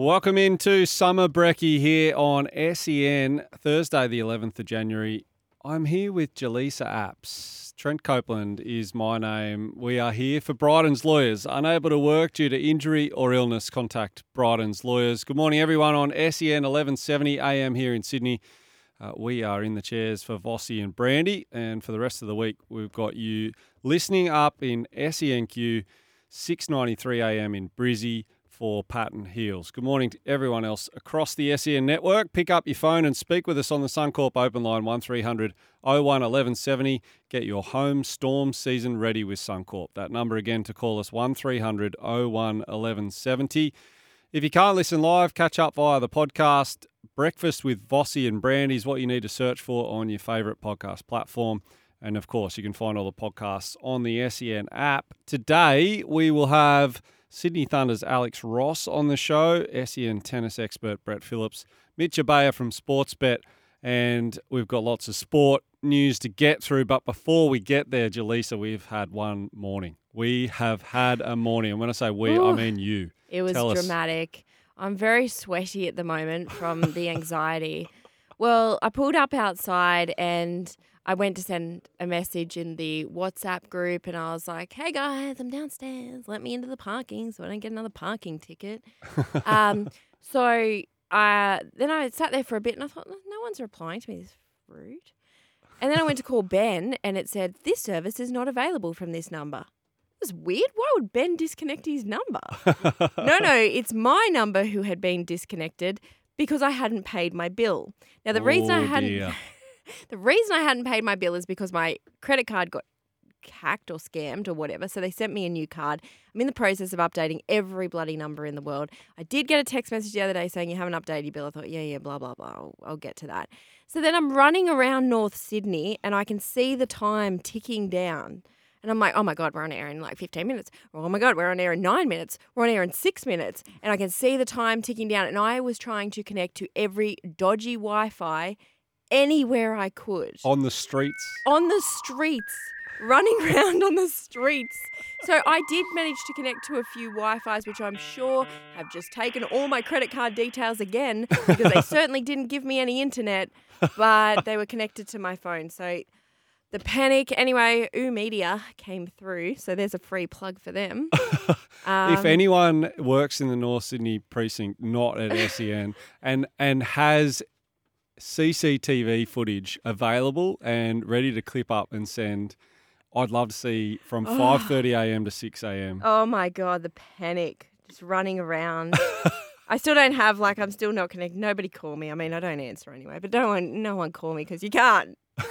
Welcome into Summer Brekkie here on SEN, Thursday the 11th of January. I'm here with Jelisa Apps. Trent Copeland is my name. We are here for Bryden's Lawyers. Unable to work due to injury or illness, contact Bryden's Lawyers. Good morning, everyone, on SEN 1170 AM here in Sydney. Uh, we are in the chairs for Vossi and Brandy, and for the rest of the week, we've got you listening up in SENQ 693 AM in Brizzy for Patton Heels. Good morning to everyone else across the SEN network. Pick up your phone and speak with us on the Suncorp open line 1300 01 1170. Get your home storm season ready with Suncorp. That number again to call us 1300 01 1170. If you can't listen live, catch up via the podcast. Breakfast with Vossi and Brandy is what you need to search for on your favourite podcast platform. And of course, you can find all the podcasts on the SEN app. Today, we will have Sydney Thunder's Alex Ross on the show, SEN tennis expert Brett Phillips, Mitch Abaya from Sportsbet, and we've got lots of sport news to get through. But before we get there, Jelisa, we've had one morning. We have had a morning. And when I say we, Ooh. I mean you. It was Tell us. dramatic. I'm very sweaty at the moment from the anxiety. well, I pulled up outside and I went to send a message in the WhatsApp group and I was like, hey guys, I'm downstairs. Let me into the parking so I don't get another parking ticket. um, so uh, then I sat there for a bit and I thought, no one's replying to me. This is rude. And then I went to call Ben and it said, this service is not available from this number. It was weird. Why would Ben disconnect his number? no, no, it's my number who had been disconnected because I hadn't paid my bill. Now the reason I Oh, hadn't dear. the reason I hadn't paid my bill is because my credit card got hacked or scammed or whatever. So they sent me a new card. I'm in the process of updating every bloody number in the world. I did get a text message the other day saying you haven't updated your bill. I thought, yeah, yeah, blah, blah, blah. I'll, I'll get to that. So then I'm running around North Sydney and I can see the time ticking down. And I'm like, oh my God, we're on air in like 15 minutes. Oh my God, we're on air in nine minutes. We're on air in six minutes. And I can see the time ticking down. And I was trying to connect to every dodgy Wi Fi anywhere I could On the streets. on the streets, running around on the streets. So I did manage to connect to a few Wi-Fi's, which I'm sure have just taken all my credit card details again because they certainly didn't give me any internet, but they were connected to my phone. So the panic, anyway, Ooh Media came through, so there's a free plug for them. if Um, anyone works in the North Sydney precinct, not at SEN, and and has CCTV footage available and ready to clip up and send, I'd love to see from 5:30 a.m. to 6 a.m. Oh my god, the panic. Just running around. I still don't have like I'm still not connected. Nobody call me. I mean, I don't answer anyway, but no one no one call me because you can't.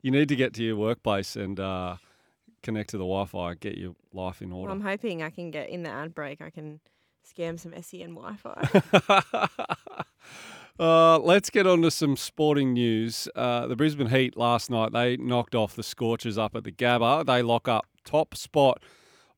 You need to get to your workplace and uh, connect to the Wi-Fi, get your life in Well, order. I'm hoping I can get in the ad break. I can scam some SEN Wi-Fi. Uh, let's get on to some sporting news. Uh, the Brisbane Heat last night, they knocked off the Scorchers up at the Gabba. They lock up top spot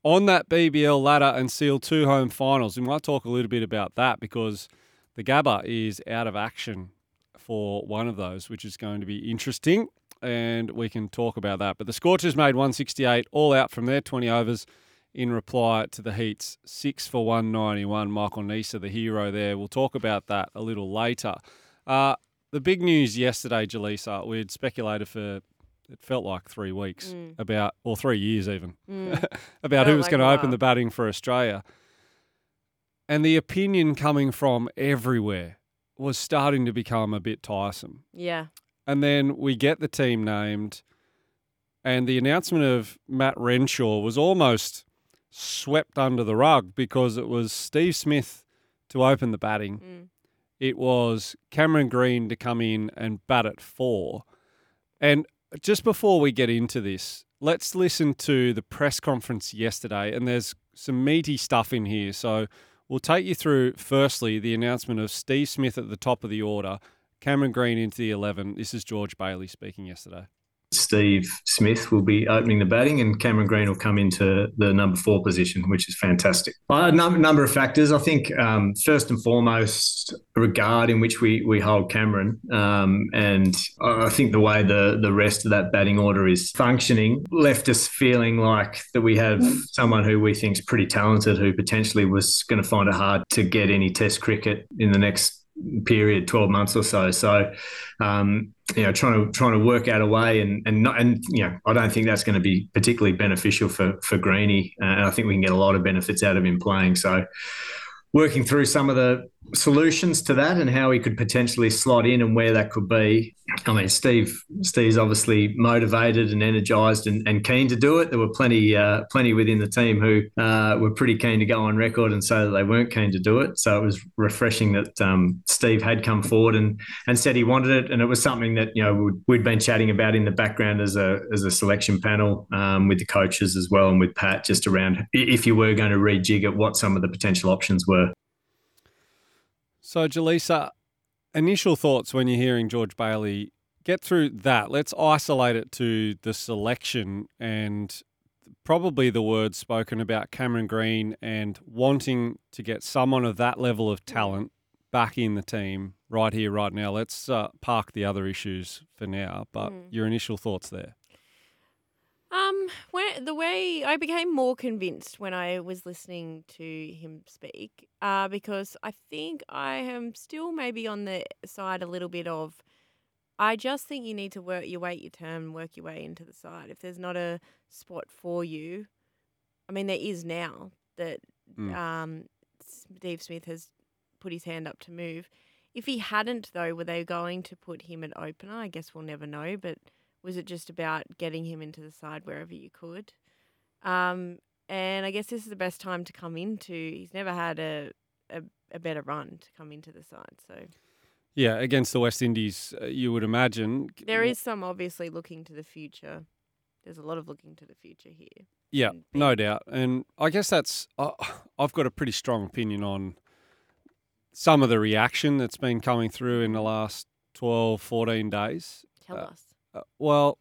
on that BBL ladder and seal two home finals. We might talk a little bit about that because the Gabba is out of action for one of those, which is going to be interesting. And we can talk about that. But the Scorchers made 168 all out from their 20 overs in reply to the Heat's six for 191. Michael Neser, the hero there. We'll talk about that a little later. Uh, the big news yesterday, Jelisa, we'd speculated for, it felt like three weeks about, or three years even, about who was like going to open the batting for Australia. and the opinion coming from everywhere was starting to become a bit tiresome. Yeah. And then we get the team named, and the announcement of Matt Renshaw was almost swept under the rug because it was Steve Smith to open the batting. Mm. It was Cameron Green to come in and bat at four. And just before we get into this, let's listen to the press conference yesterday. And there's some meaty stuff in here. So we'll take you through, firstly, the announcement of Steve Smith at the top of the order, Cameron Green into the 11. This is George Bailey speaking yesterday. Steve Smith will be opening the batting, and Cameron Green will come into the number four position, which is fantastic. A number, number of factors. I think um, first and foremost, regard in which we we hold Cameron, um, and I think the way the the rest of that batting order is functioning left us feeling like that we have someone who we think is pretty talented, who potentially was going to find it hard to get any Test cricket in the next period, 12 months or so. So, um, you know, trying to trying to work out a way and and not and you know, I don't think that's going to be particularly beneficial for for Greeny. Uh, and I think we can get a lot of benefits out of him playing. So, working through some of the solutions to that and how he could potentially slot in and where that could be. I mean, Steve Steve's obviously motivated and energised and, and, keen to do it. There were plenty uh, plenty within the team who uh, were pretty keen to go on record and say that they weren't keen to do it. So it was refreshing that um, Steve had come forward and and said he wanted it, and it was something that you know we'd been chatting about in the background as a as a selection panel um, with the coaches as well and with Pat just around if you were going to rejig it, what some of the potential options were. So, Jelisa, initial thoughts when you're hearing George Bailey. Get through that. Let's isolate it to the selection and probably the words spoken about Cameron Green and wanting to get someone of that level of talent back in the team right here, right now. Let's uh, park the other issues for now. But mm. your initial thoughts there? Um, when, the way I became more convinced when I was listening to him speak, uh, because I think I am still maybe on the side a little bit of. I just think you need to work your wait your turn, work your way into the side. If there's not a spot for you, I mean there is now that mm. um, Steve Smith has put his hand up to move. If he hadn't, though, were they going to put him at opener? I guess we'll never know, but was it just about getting him into the side wherever you could? Um, and I guess this is the best time to come into. He's never had a, a, a better run to come into the side. So, yeah, against the West Indies, uh, you would imagine there is some obviously looking to the future. There's a lot of looking to the future here. Yeah, no doubt, and I guess that's uh, I've got a pretty strong opinion on some of the reaction that's been coming through in the last 12, 14 days. Tell uh, us. Uh, well,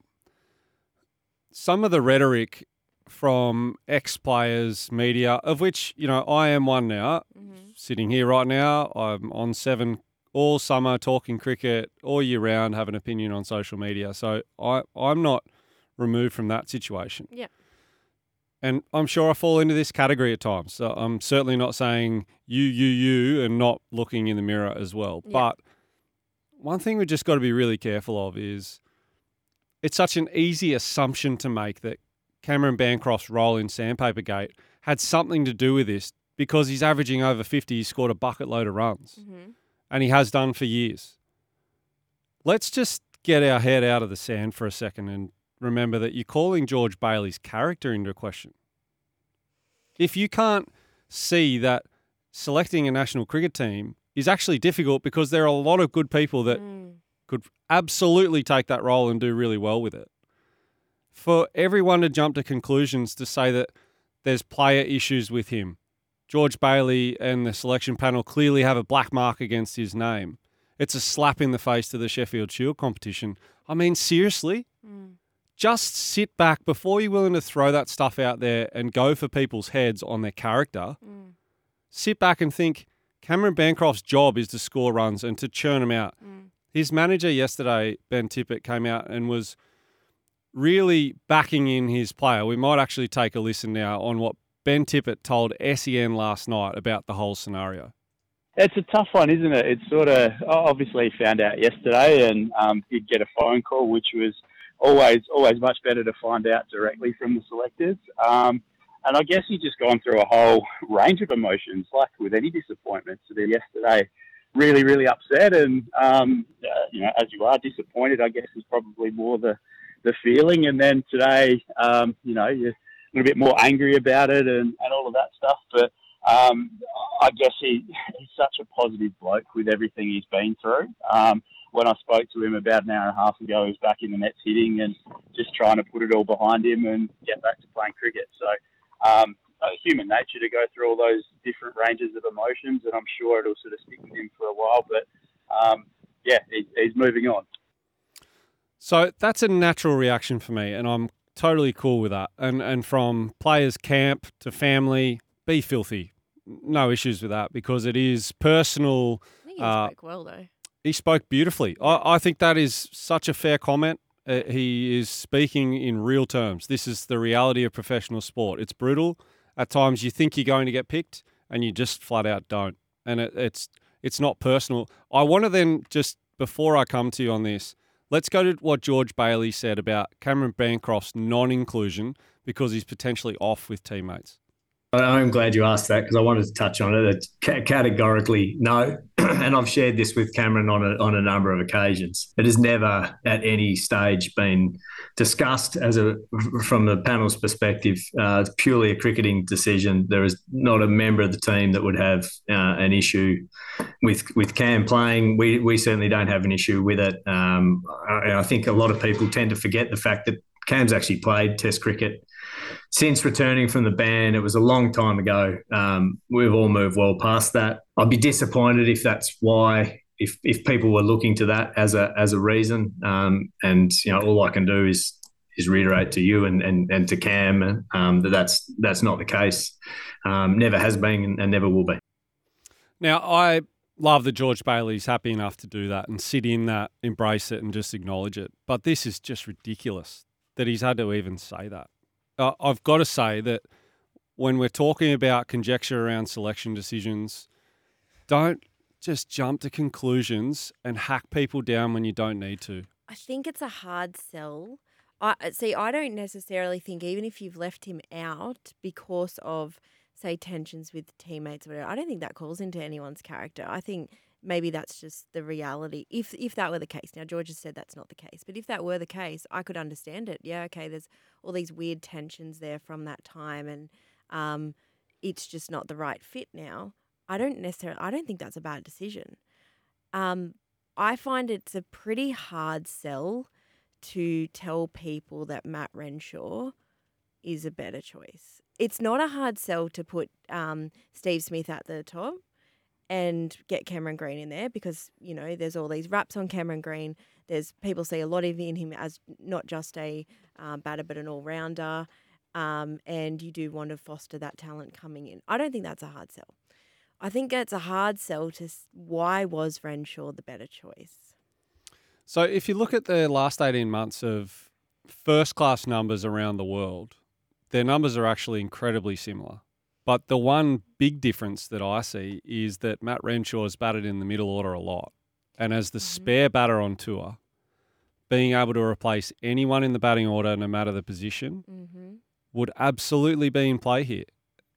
some of the rhetoric from ex players, media, of which, you know, I am one now, mm-hmm. sitting here right now. I'm on seven all summer talking cricket all year round, have an opinion on social media. So I, I'm not removed from that situation. Yeah. And I'm sure I fall into this category at times. So I'm certainly not saying you, you, you, and not looking in the mirror as well. Yeah. But one thing we've just got to be really careful of is it's such an easy assumption to make that Cameron Bancroft's role in Sandpaper Gate had something to do with this because he's averaging over 50. He scored a bucket load of runs, mm-hmm. and he has done for years. Let's just get our head out of the sand for a second and remember that you're calling George Bailey's character into question. If you can't see that selecting a national cricket team is actually difficult because there are a lot of good people that mm could absolutely take that role and do really well with it. For everyone to jump to conclusions to say that there's player issues with him, George Bailey and the selection panel clearly have a black mark against his name. It's a slap in the face to the Sheffield Shield competition. I mean, seriously? Mm. Just sit back before you're willing to throw that stuff out there and go for people's heads on their character. Mm. Sit back and think Cameron Bancroft's job is to score runs and to churn them out. Mm. His manager yesterday, Ben Tippett, came out and was really backing in his player. We might actually take a listen now on what Ben Tippett told SEN last night about the whole scenario. It's a tough one, isn't it? It's sort of obviously found out yesterday and um, did get a phone call, which was always always much better to find out directly from the selectors. Um, and I guess he's just gone through a whole range of emotions, like with any disappointment. So yesterday, really, really upset, and um, uh, you know, as you are disappointed, I guess is probably more the the feeling. And then today, um, you know, you're a little bit more angry about it and, and all of that stuff. But um, I guess he, he's such a positive bloke with everything he's been through. Um, when I spoke to him about an hour and a half ago, he was back in the nets hitting and just trying to put it all behind him and get back to playing cricket. So, um, human nature to go through all those different ranges of emotions, and I'm sure it'll sort of stick with him for a while. But um, yeah, he, he's moving on. So that's a natural reaction for me, and I'm totally cool with that. And and from players' camp to family, be filthy, no issues with that because it is personal. I think he Uh, spoke well though. He spoke beautifully. I, I think that is such a fair comment. Uh, he is speaking in real terms. This is the reality of professional sport. It's brutal. At times, you think you're going to get picked, and you just flat out don't. And it, it's it's not personal. I want to then just before I come to you on this, let's go to what George Bailey said about Cameron Bancroft's non-inclusion because he's potentially off with teammates. I'm glad you asked that because I wanted to touch on it. Ca- categorically no, and I've shared this with Cameron on a, on a number of occasions. It has never at any stage been discussed as a from the panel's perspective. Uh, it's purely a cricketing decision. There is not a member of the team that would have uh, an issue with with Cam playing. We we certainly don't have an issue with it. Um, I, I think a lot of people tend to forget the fact that Cam's actually played Test cricket since returning from the ban, it was a long time ago. Um, we've all moved well past that. I'd be disappointed if that's why, if if people were looking to that as a as a reason. Um, and you know, all I can do is is reiterate to you and and, and to Cam um, that that's that's not the case. Um, never has been and, and never will be. Now, I love that George Bailey's happy enough to do that and sit in that, embrace it, and just acknowledge it. But this is just ridiculous that he's had to even say that. Uh, I've got to say that when we're talking about conjecture around selection decisions, don't just jump to conclusions and hack people down when you don't need to. I think it's a hard sell. I uh, see. I don't necessarily think even if you've left him out because of say tensions with teammates or whatever, I don't think that calls into anyone's character. I think maybe that's just the reality. If if that were the case, now George has said that's not the case, but if that were the case, I could understand it. Yeah, okay. There's all these weird tensions there from that time, and um, it's just not the right fit now. I don't necessarily. I don't think that's a bad decision. Um, I find it's a pretty hard sell to tell people that Matt Renshaw is a better choice. It's not a hard sell to put um, Steve Smith at the top and get Cameron Green in there because you know there's all these raps on Cameron Green. There's people see a lot of in him as not just a um, batter but an all rounder, um, and you do want to foster that talent coming in. I don't think that's a hard sell. I think it's a hard sell to why was Renshaw the better choice. So if you look at the last 18 months of first class numbers around the world, their numbers are actually incredibly similar. But the one big difference that I see is that Matt Renshaw has batted in the middle order a lot. And as the spare batter on tour, being able to replace anyone in the batting order, no matter the position, Mm-hmm. would absolutely be in play here.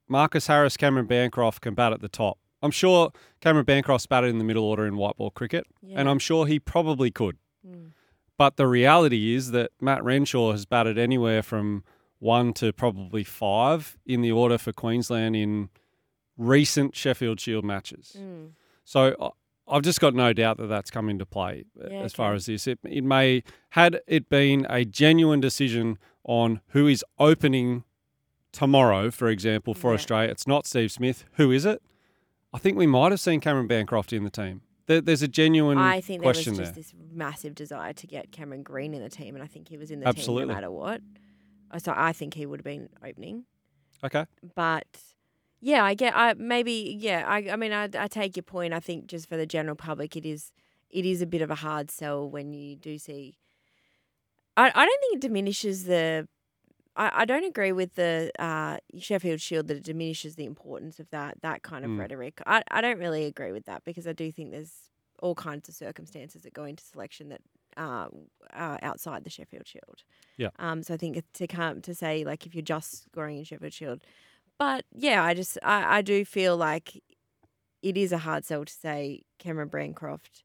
Marcus Harris, Cameron Bancroft can bat at the top. I'm sure Cameron Bancroft's batted in the middle order in white ball cricket, and I'm sure he probably could. Mm. But the reality is that Matt Renshaw has batted anywhere from one to probably five in the order for Queensland in recent Sheffield Shield matches. Mm. So I've just got no doubt that that's come into play uh, Yeah, as far okay. as this. It, it may, had it been a genuine decision on who is opening tomorrow, for example, for Yeah. Australia, it's not Steve Smith. Who is it? I think we might have seen Cameron Bancroft in the team. There, there's a genuine I think there was just there. this massive desire to get Cameron Green in the team, and I think he was in the Absolutely. team no matter what. Uh, So I think he would have been opening. Okay. But yeah, I get. I maybe yeah. I I mean I, I take your point. I think just for the general public, it is it is a bit of a hard sell when you do see. I I don't think it diminishes the. I, I don't agree with the uh, Sheffield Shield that it diminishes the importance of that that kind of Mm. rhetoric. I, I don't really agree with that because I do think there's all kinds of circumstances that go into selection that uh, uh, outside the Sheffield Shield. Yeah. Um. So I think to come to say like if you're just scoring in Sheffield Shield, but yeah, I just I, I do feel like it is a hard sell to say Cameron Bancroft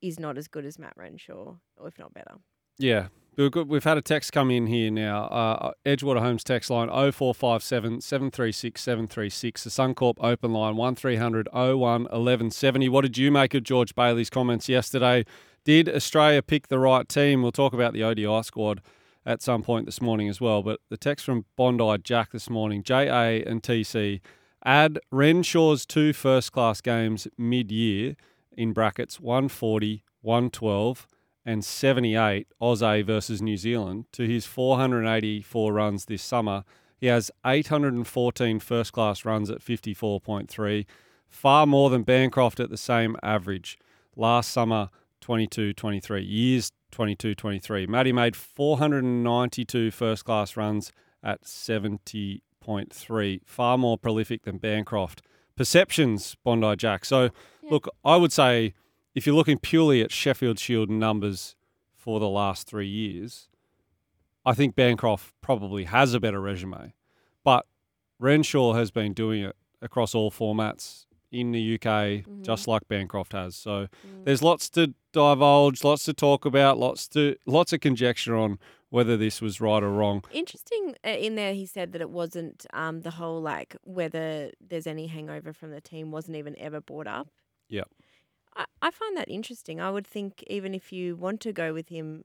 is not as good as Matt Renshaw, or if not better. Yeah. We've, got, we've had a text come in here now. Uh, Edgewater Homes text line 0457 736 736. The Suncorp open line 1300 01 1170. What did you make of George Bailey's comments yesterday? Did Australia pick the right team? We'll talk about the ODI squad at some point this morning as well. But the text from Bondi Jack this morning JA and TC add Renshaw's two first class games mid year in brackets 140, 112 and 78 Oz versus New Zealand to his 484 runs this summer. He has 814 first class runs at 54.3, far more than Bancroft at the same average last summer 22 23, years 22 23. Matty made 492 first class runs at 70.3, far more prolific than Bancroft. Perceptions, Bondi Jack. So, Yeah. look, I would say if you're looking purely at Sheffield Shield numbers for the last three years, I think Bancroft probably has a better resume. But Renshaw has been doing it across all formats in the UK, just like Bancroft has. So there's lots to divulge, lots to talk about, lots to lots of conjecture on whether this was right or wrong. Interesting uh, in there, he said that it wasn't um, the whole like whether there's any hangover from the team wasn't even ever brought up. Yeah. I, I find that interesting. I would think even if you want to go with him,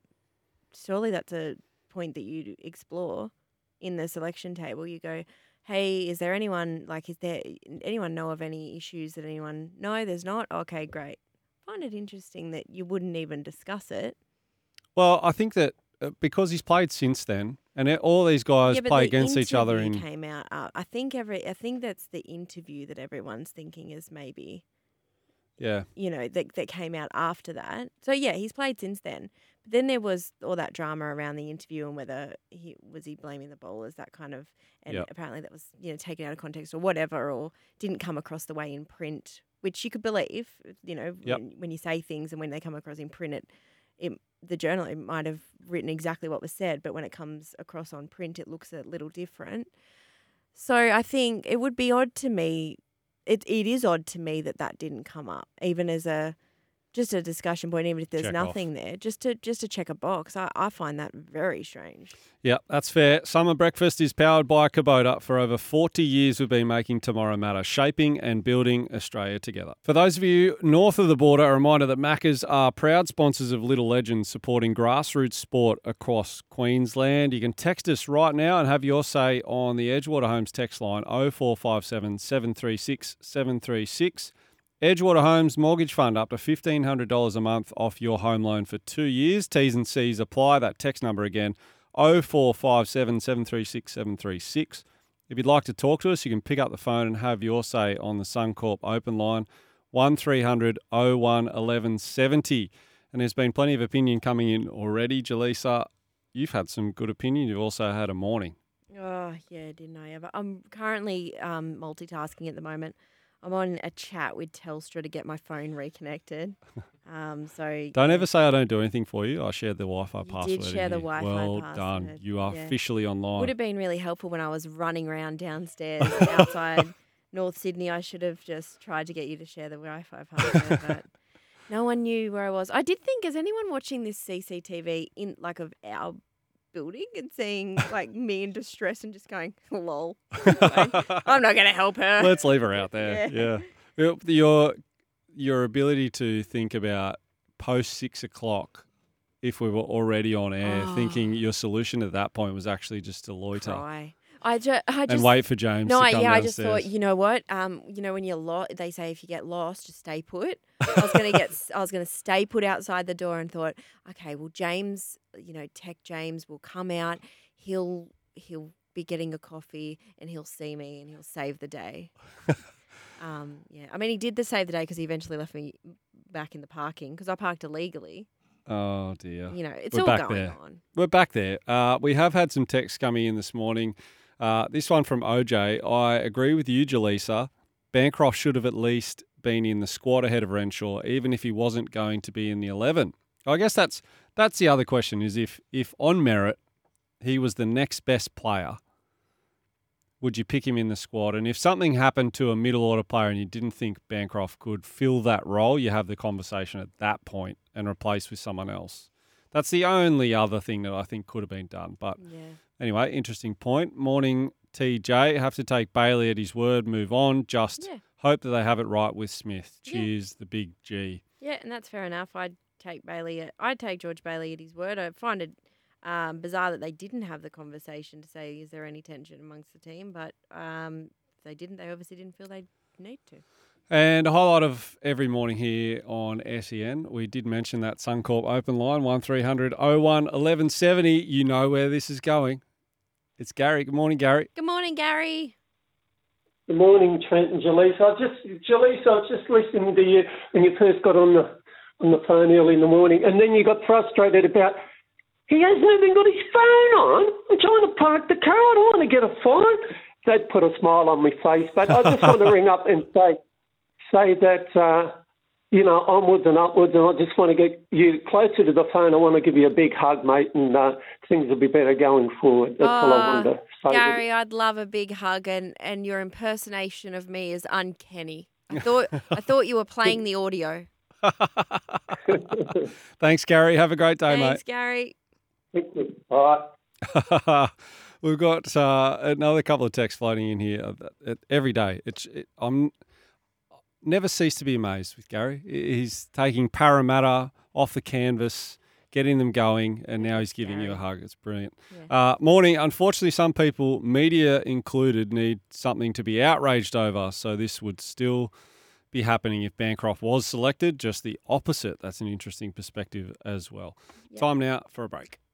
surely that's a point that you explore in the selection table. You go, hey, is there anyone like is there anyone know of any issues that anyone? No, there's not. Okay, great. Find it interesting that you wouldn't even discuss it. Well, I think that uh, because he's played since then, and all these guys Yeah, play the against each other in came out. Uh, I think every. I think that's the interview that everyone's thinking is maybe yeah. you know that that came out after that. So yeah, he's played since then. Then there was all that drama around the interview and whether he was he blaming the bowlers that kind of and Yep. apparently that was you know taken out of context or whatever or didn't come across the way in print, which you could believe. You know Yep. when, when you say things and when they come across in print, it, it the journal it might have written exactly what was said, but when it comes across on print, it looks a little different. So I think it would be odd to me. It it is odd to me that that didn't come up, even as a just a discussion point, even if there's Check off. nothing there, just to just to check a box. I, I find that very strange. Yeah, that's fair. Summer Breakfast is powered by Kubota. For over 40 years, we've been making tomorrow matter, shaping and building Australia together. For those of you north of the border, a reminder that Maccas are proud sponsors of Little Legends, supporting grassroots sport across Queensland. You can text us right now and have your say on the Edgewater Homes text line 0457 736 736. Edgewater Homes Mortgage Fund up to $1,500 a month off your home loan for two years. T's and C's apply. That text number again 0457 736 736. If you'd like to talk to us, you can pick up the phone and have your say on the Suncorp open line 1300 01 1170. And there's been plenty of opinion coming in already. Jelisa, you've had some good opinion. You've also had a morning. Oh yeah, didn't I ever? I'm currently um, multitasking at the moment. I'm on a chat with Telstra to get my phone reconnected. Um, so Don't ever say I don't do anything for you. I shared the Wi-Fi You did password. in share the. Wi-Fi Well done. You are yeah. officially online. Would have been really helpful when I was running around downstairs outside North Sydney. I should have just tried to get you to share the Wi-Fi password, but no one knew where I was. I did think, is anyone watching this CCTV in like of our building and seeing like me in distress and just going, "Lol, I'm not going to help her." Let's leave her out there. Yeah. yeah. Your- Your your ability to think about post six o'clock, if we were already on air, Oh. thinking ah. your solution at that point was actually just to loiter Cry. I, ju- I just and wait for James No, I- yeah, I just thought, you know what? Um, you know when you're lost, they say if you get lost, just stay put. I was gonna get, I was gonna stay put outside the door and thought, okay, well James, you know, Tech James will come out. He'll he'll be getting a coffee and he'll see me and he'll save the day. um, yeah, I mean he did the save the day because he eventually left me back in the parking because I parked illegally. oh dear. You know, it's We're all back going there. on. We're back there. Uh, we have had some texts coming in this morning. Uh, this one from OJ. I agree with you, Jelisa. Bancroft should have at least been in the squad ahead of Renshaw, even if he wasn't going to be in the 11. I guess that's that's the other question is if if on merit he was the next best player, would you pick him in the squad? And if something happened to a middle order player and you didn't think Bancroft could fill that role, you have the conversation at that point and replace with someone else. That's the only other thing that I think could have been done. But Yeah. Anyway, interesting point. Morning, TJ. Have to take Bailey at his word, move on. Just Yeah. hope that they have it right with Smith. Yeah. Cheers, the big G. Yeah, and that's fair enough. I'd take Bailey. At, I'd take George Bailey at his word. I find it um, bizarre that they didn't have the conversation to say, "Is there any tension amongst the team?" But um, if they didn't. They obviously didn't feel they need to. And a highlight of every morning here on SEN, we did mention that Suncorp open line, 1300 01 1170. You know where this is going. It's Gary. Good morning, Gary. Good morning, Gary. Good morning, Trent and Jelisa. I just, Jelisa, I was just listening to you when you first got on the on the phone early in the morning, and then you got frustrated about he hasn't even got his phone on. I'm trying to park the car. I don't want to get a fine. That put a smile on my face. But I just want to ring up and say say that uh, you know onwards and upwards, and I just want to get you closer to the phone. I want to give you a big hug, mate, and uh, things will be better going forward. That's all I wanted to say. Gary, I'd love a big hug, and, and your impersonation of me is uncanny. I thought I thought you were playing the audio. Thanks, Gary. Have a great day, mate. Thanks, Gary. All right. We've got uh, another couple of texts floating in here uh, every day. It's it, I'm never cease to be amazed with Gary. He's taking Parramatta off the canvas, getting them going, and now he's giving you a hug. It's brilliant. Uh, morning. Unfortunately, some people, media included, need something to be outraged over. So this would still be happening if Bancroft was selected. Just the opposite. That's an interesting perspective as well. Yep. Time now for a break.